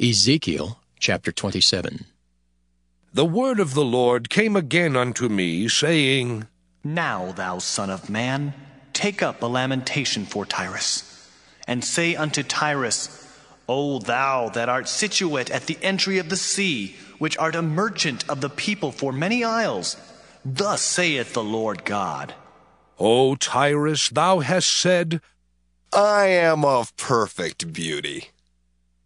Ezekiel chapter 27. The word of the Lord came again unto me, saying, Now, thou son of man, take up a lamentation for Tyrus, and say unto Tyrus, O thou that art situate at the entry of the sea, which art a merchant of the people for many isles, thus saith the Lord God. O Tyrus, thou hast said, I am of perfect beauty.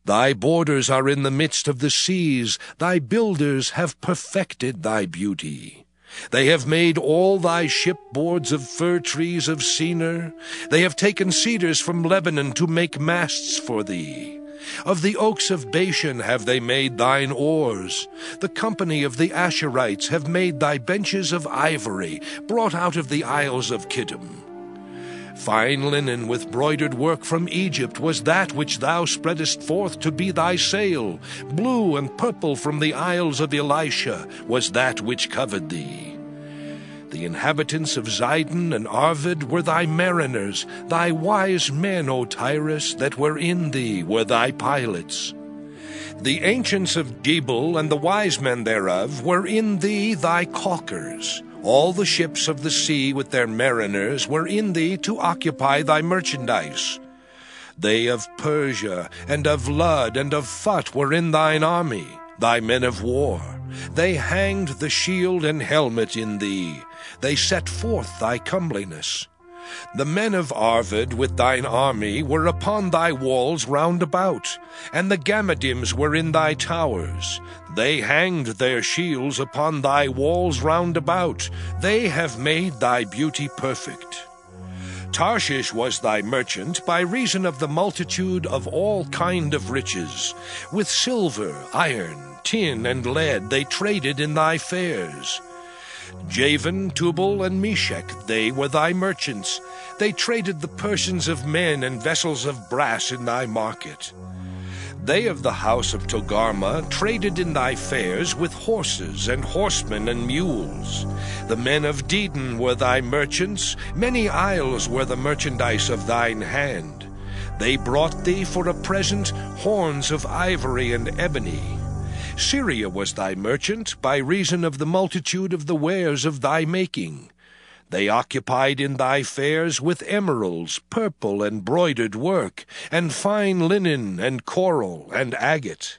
Thy borders are in the midst of the seas, thy builders have perfected thy beauty. They have made all thy shipboards of fir trees of Senir. They have taken cedars from Lebanon to make masts for thee. Of the oaks of Bashan have they made thine oars. The company of the Ashurites have made thy benches of ivory, brought out of the isles of Chittim. Fine linen with broidered work from Egypt was that which thou spreadest forth to be thy sail. Blue and purple from the isles of Elishah was that which covered thee. The inhabitants of Zidon and Arvad were thy mariners. Thy wise men, O Tyrus, that were in thee were thy pilots. The ancients of Gebal and the wise men thereof were in thee thy caulkers. All the ships of the sea with their mariners were in thee to occupy thy merchandise. They of Persia, and of Lud, and of Phut were in thine army, thy men of war. They hanged the shield and helmet in thee. They set forth thy comeliness. The men of Arvad with thine army were upon thy walls round about, and the Gammadims were in thy towers. They hanged their shields upon thy walls round about. They have made thy beauty perfect. Tarshish was thy merchant by reason of the multitude of all kind of riches. With silver, iron, tin, and lead they traded in thy fairs. Javan, Tubal, and Meshech, they were thy merchants. They traded the persons of men and vessels of brass in thy market. They of the house of Togarmah traded in thy fairs with horses and horsemen and mules. The men of Dedan were thy merchants, many isles were the merchandise of thine hand. They brought thee for a present horns of ivory and ebony. Syria was thy merchant by reason of the multitude of the wares of thy making. They occupied in thy fairs with emeralds, purple, and broidered work, and fine linen, and coral, and agate.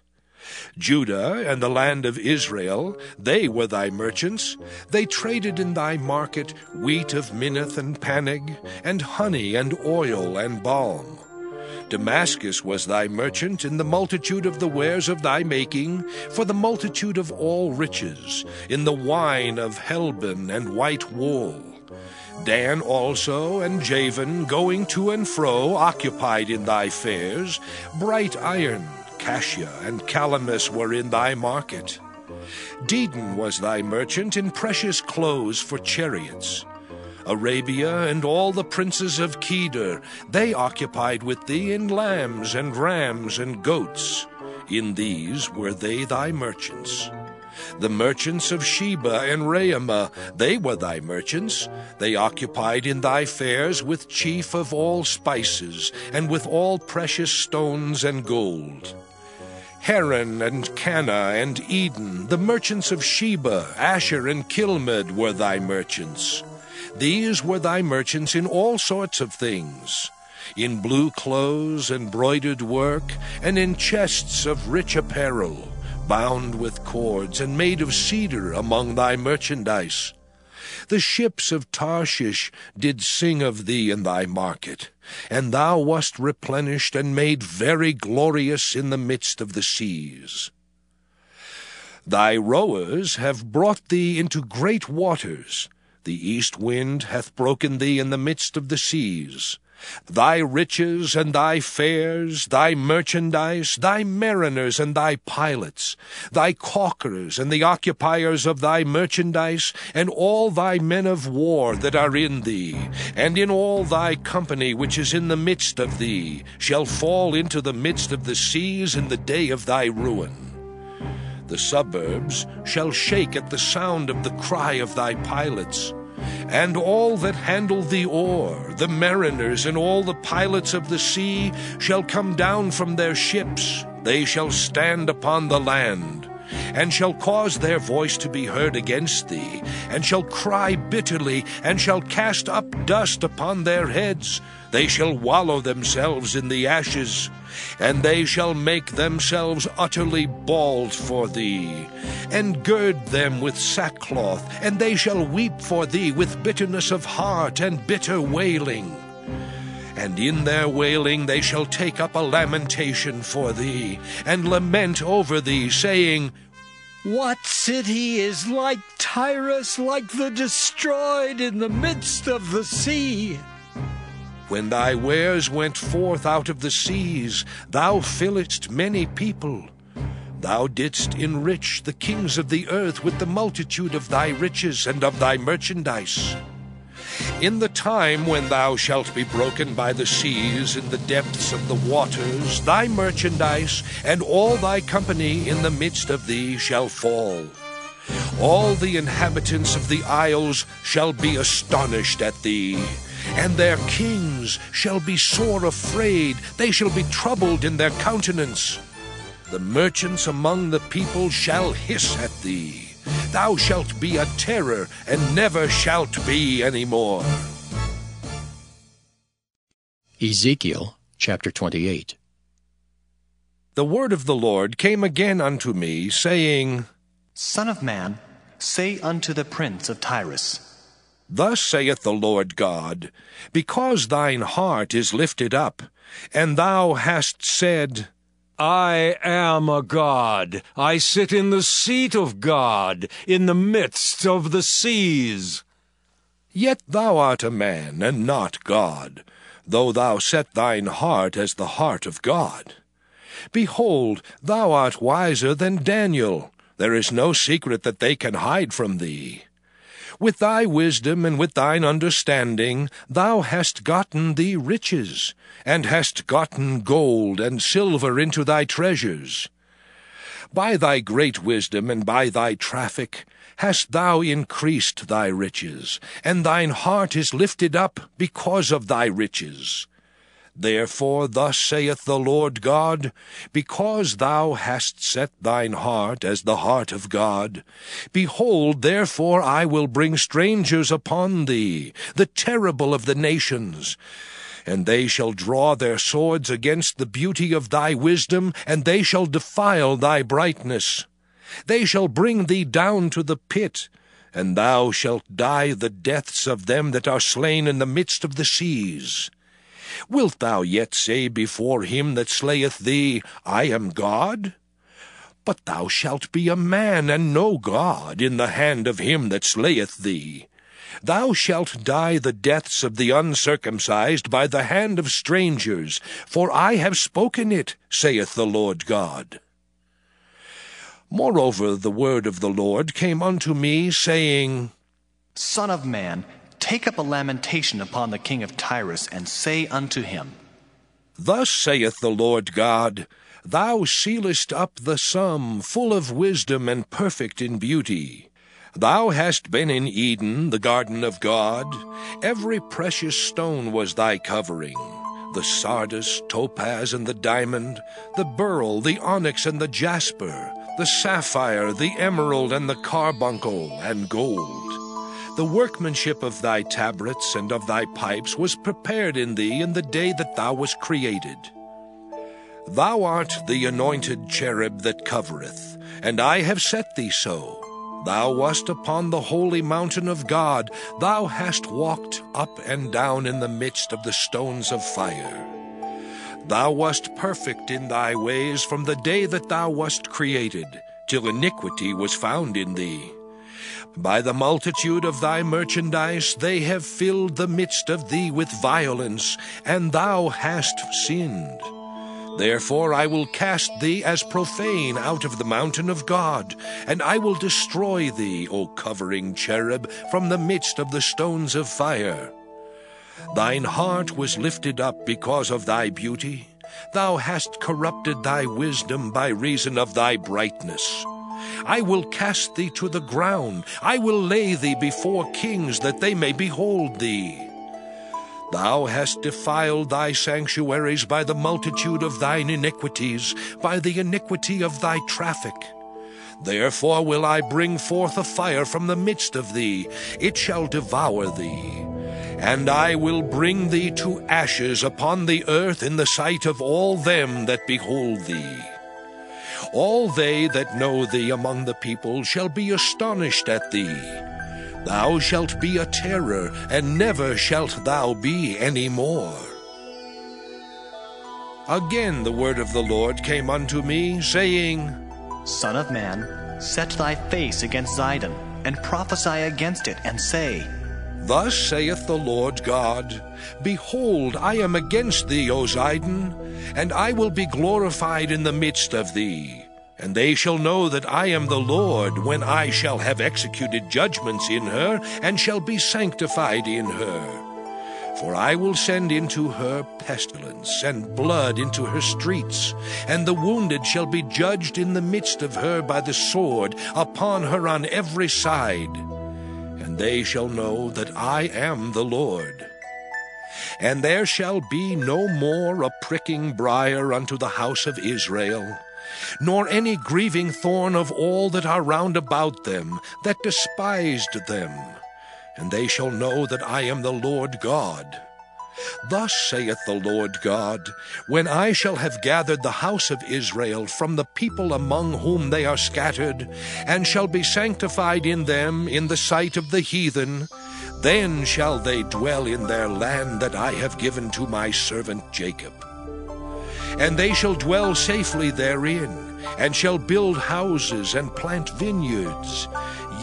Judah and the land of Israel, they were thy merchants. They traded in thy market wheat of Minnith and Pannag, and honey and oil and balm. Damascus was thy merchant in the multitude of the wares of thy making, for the multitude of all riches, in the wine of Helbon and white wool. Dan also and Javan, going to and fro, occupied in thy fairs. Bright iron, cassia, and calamus were in thy market. Dedan was thy merchant in precious clothes for chariots. Arabia and all the princes of Kedar, they occupied with thee in lambs and rams and goats. In these were they thy merchants. The merchants of Sheba and Raamah, they were thy merchants. They occupied in thy fairs with chief of all spices, and with all precious stones and gold. Haran and Canneh and Eden, the merchants of Sheba, Asshur and Chilmad were thy merchants. These were thy merchants in all sorts of things, in blue clothes and broidered work, and in chests of rich apparel, bound with cords and made of cedar among thy merchandise. The ships of Tarshish did sing of thee in thy market, and thou wast replenished and made very glorious in the midst of the seas. Thy rowers have brought thee into great waters, the east wind hath broken thee in the midst of the seas. Thy riches and thy fairs, thy merchandise, thy mariners and thy pilots, thy caulkers and the occupiers of thy merchandise, and all thy men of war that are in thee, and in all thy company which is in the midst of thee, shall fall into the midst of the seas in the day of thy ruin. The suburbs shall shake at the sound of the cry of thy pilots. And all that handle the oar, the mariners and all the pilots of the sea, shall come down from their ships, they shall stand upon the land, and shall cause their voice to be heard against thee, and shall cry bitterly, and shall cast up dust upon their heads. They shall wallow themselves in the ashes, and they shall make themselves utterly bald for thee, and gird them with sackcloth, and they shall weep for thee with bitterness of heart and bitter wailing. And in their wailing they shall take up a lamentation for thee, and lament over thee, saying, What city is like Tyrus, like the destroyed in the midst of the sea? When thy wares went forth out of the seas, thou fillest many people. Thou didst enrich the kings of the earth with the multitude of thy riches and of thy merchandise. In the time when thou shalt be broken by the seas in the depths of the waters, thy merchandise and all thy company in the midst of thee shall fall. All the inhabitants of the isles shall be astonished at thee, and their kings shall be sore afraid, they shall be troubled in their countenance. The merchants among the people shall hiss at thee. Thou shalt be a terror, and never shalt be any more. Ezekiel chapter 28. The word of the Lord came again unto me, saying, Son of man, say unto the prince of Tyrus, Thus saith the Lord God, Because thine heart is lifted up, and thou hast said, I am a God. I sit in the seat of God, in the midst of the seas. Yet thou art a man, and not God, though thou set thine heart as the heart of God. Behold, thou art wiser than Daniel. There is no secret that they can hide from thee. With thy wisdom and with thine understanding thou hast gotten thee riches, and hast gotten gold and silver into thy treasures. By thy great wisdom and by thy traffic hast thou increased thy riches, and thine heart is lifted up because of thy riches. Therefore thus saith the Lord God, Because thou hast set thine heart as the heart of God, behold, therefore I will bring strangers upon thee, the terrible of the nations. And they shall draw their swords against the beauty of thy wisdom, and they shall defile thy brightness. They shall bring thee down to the pit, and thou shalt die the deaths of them that are slain in the midst of the seas. Wilt thou yet say before him that slayeth thee, I am God? But thou shalt be a man and no God in the hand of him that slayeth thee. Thou shalt die the deaths of the uncircumcised by the hand of strangers, for I have spoken it, saith the Lord God. Moreover, the word of the Lord came unto me, saying, Son of man, take up a lamentation upon the king of Tyrus, and say unto him, Thus saith the Lord God, Thou sealest up the sum, full of wisdom and perfect in beauty. Thou hast been in Eden, the garden of God. Every precious stone was thy covering the sardius, topaz, and the diamond, the beryl, the onyx, and the jasper, the sapphire, the emerald, and the carbuncle, and gold. The workmanship of thy tabrets and of thy pipes was prepared in thee in the day that thou wast created. Thou art the anointed cherub that covereth, and I have set thee so. Thou wast upon the holy mountain of God. Thou hast walked up and down in the midst of the stones of fire. Thou wast perfect in thy ways from the day that thou wast created, till iniquity was found in thee. By the multitude of thy merchandise they have filled the midst of thee with violence, and thou hast sinned. Therefore I will cast thee as profane out of the mountain of God, and I will destroy thee, O covering cherub, from the midst of the stones of fire. Thine heart was lifted up because of thy beauty. Thou hast corrupted thy wisdom by reason of thy brightness. I will cast thee to the ground. I will lay thee before kings that they may behold thee. Thou hast defiled thy sanctuaries by the multitude of thine iniquities, by the iniquity of thy traffic. Therefore will I bring forth a fire from the midst of thee, it shall devour thee. And I will bring thee to ashes upon the earth in the sight of all them that behold thee. All they that know thee among the people shall be astonished at thee. Thou shalt be a terror, and never shalt thou be any more. Again the word of the Lord came unto me, saying, Son of man, set thy face against Zidon, and prophesy against it, and say, Thus saith the Lord God, Behold, I am against thee, O Zidon, and I will be glorified in the midst of thee. And they shall know that I am the Lord when I shall have executed judgments in her, and shall be sanctified in her. For I will send into her pestilence, and blood into her streets, and the wounded shall be judged in the midst of her by the sword, upon her on every side. And they shall know that I am the Lord. And there shall be no more a pricking briar unto the house of Israel nor any grieving thorn of all that are round about them, that despised them. And they shall know that I am the Lord God. Thus saith the Lord God, When I shall have gathered the house of Israel from the people among whom they are scattered, and shall be sanctified in them in the sight of the heathen, then shall they dwell in their land that I have given to my servant Jacob and they shall dwell safely therein, and shall build houses and plant vineyards.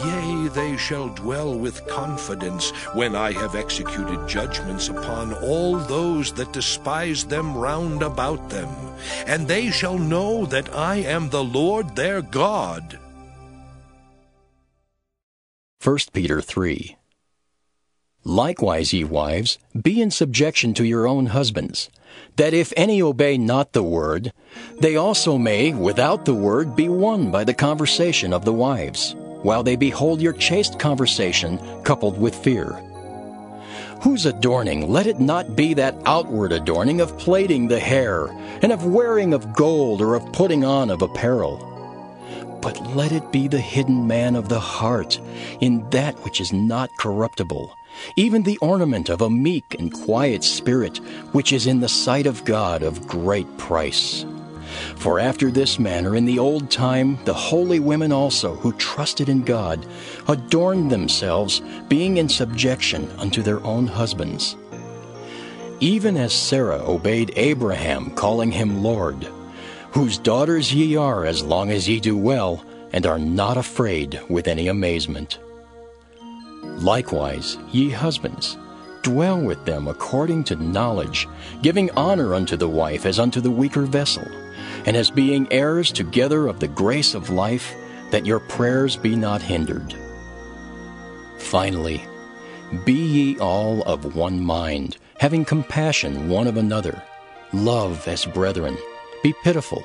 Yea, they shall dwell with confidence when I have executed judgments upon all those that despise them round about them, and they shall know that I am the Lord their God. 1 Peter 3 Likewise, ye wives, be in subjection to your own husbands, that if any obey not the word, they also may, without the word, be won by the conversation of the wives, while they behold your chaste conversation coupled with fear. Whose adorning, let it not be that outward adorning of plaiting the hair, and of wearing of gold, or of putting on of apparel but let it be the hidden man of the heart, in that which is not corruptible, even the ornament of a meek and quiet spirit, which is in the sight of God of great price. For after this manner in the old time the holy women also, who trusted in God, adorned themselves, being in subjection unto their own husbands. Even as Sarah obeyed Abraham, calling him Lord, whose daughters ye are as long as ye do well, and are not afraid with any amazement. Likewise, ye husbands, dwell with them according to knowledge, giving honor unto the wife as unto the weaker vessel, and as being heirs together of the grace of life, that your prayers be not hindered. Finally, be ye all of one mind, having compassion one of another. Love as brethren. Be pitiful.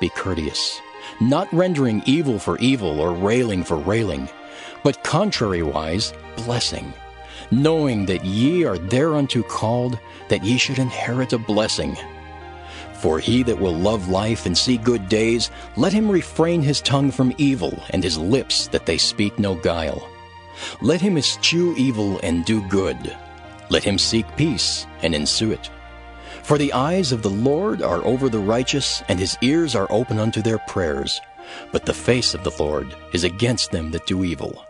Be courteous. Not rendering evil for evil or railing for railing, but contrariwise blessing, knowing that ye are thereunto called, that ye should inherit a blessing. For he that will love life and see good days, let him refrain his tongue from evil, and his lips that they speak no guile. Let him eschew evil and do good. Let him seek peace and ensue it. For the eyes of the Lord are over the righteous, and his ears are open unto their prayers. But the face of the Lord is against them that do evil.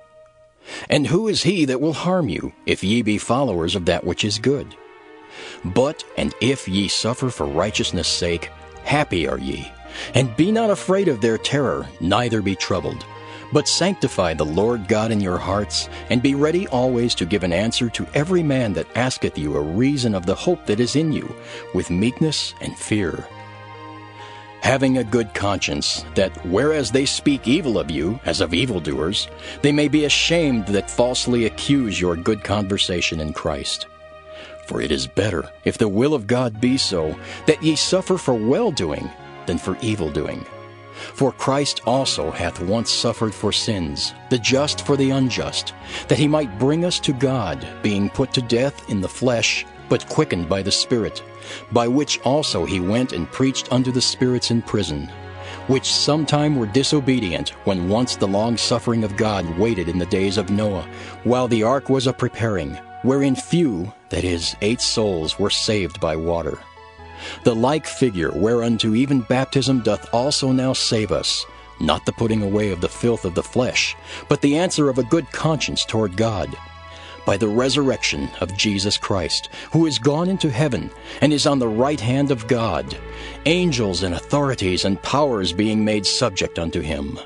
And who is he that will harm you, if ye be followers of that which is good? But, and if ye suffer for righteousness' sake, happy are ye. And be not afraid of their terror, neither be troubled. But sanctify the Lord God in your hearts, and be ready always to give an answer to every man that asketh you a reason of the hope that is in you, with meekness and fear having a good conscience, that whereas they speak evil of you, as of evildoers, they may be ashamed that falsely accuse your good conversation in Christ. For it is better, if the will of God be so, that ye suffer for well doing than for evil doing. For Christ also hath once suffered for sins, the just for the unjust, that he might bring us to God, being put to death in the flesh, but quickened by the Spirit, by which also he went and preached unto the spirits in prison, which sometime were disobedient, when once the long suffering of God waited in the days of Noah, while the ark was a preparing, wherein few, that is, eight souls, were saved by water. The like figure whereunto even baptism doth also now save us, not the putting away of the filth of the flesh, but the answer of a good conscience toward God, by the resurrection of Jesus Christ, who is gone into heaven and is on the right hand of God, angels and authorities and powers being made subject unto him.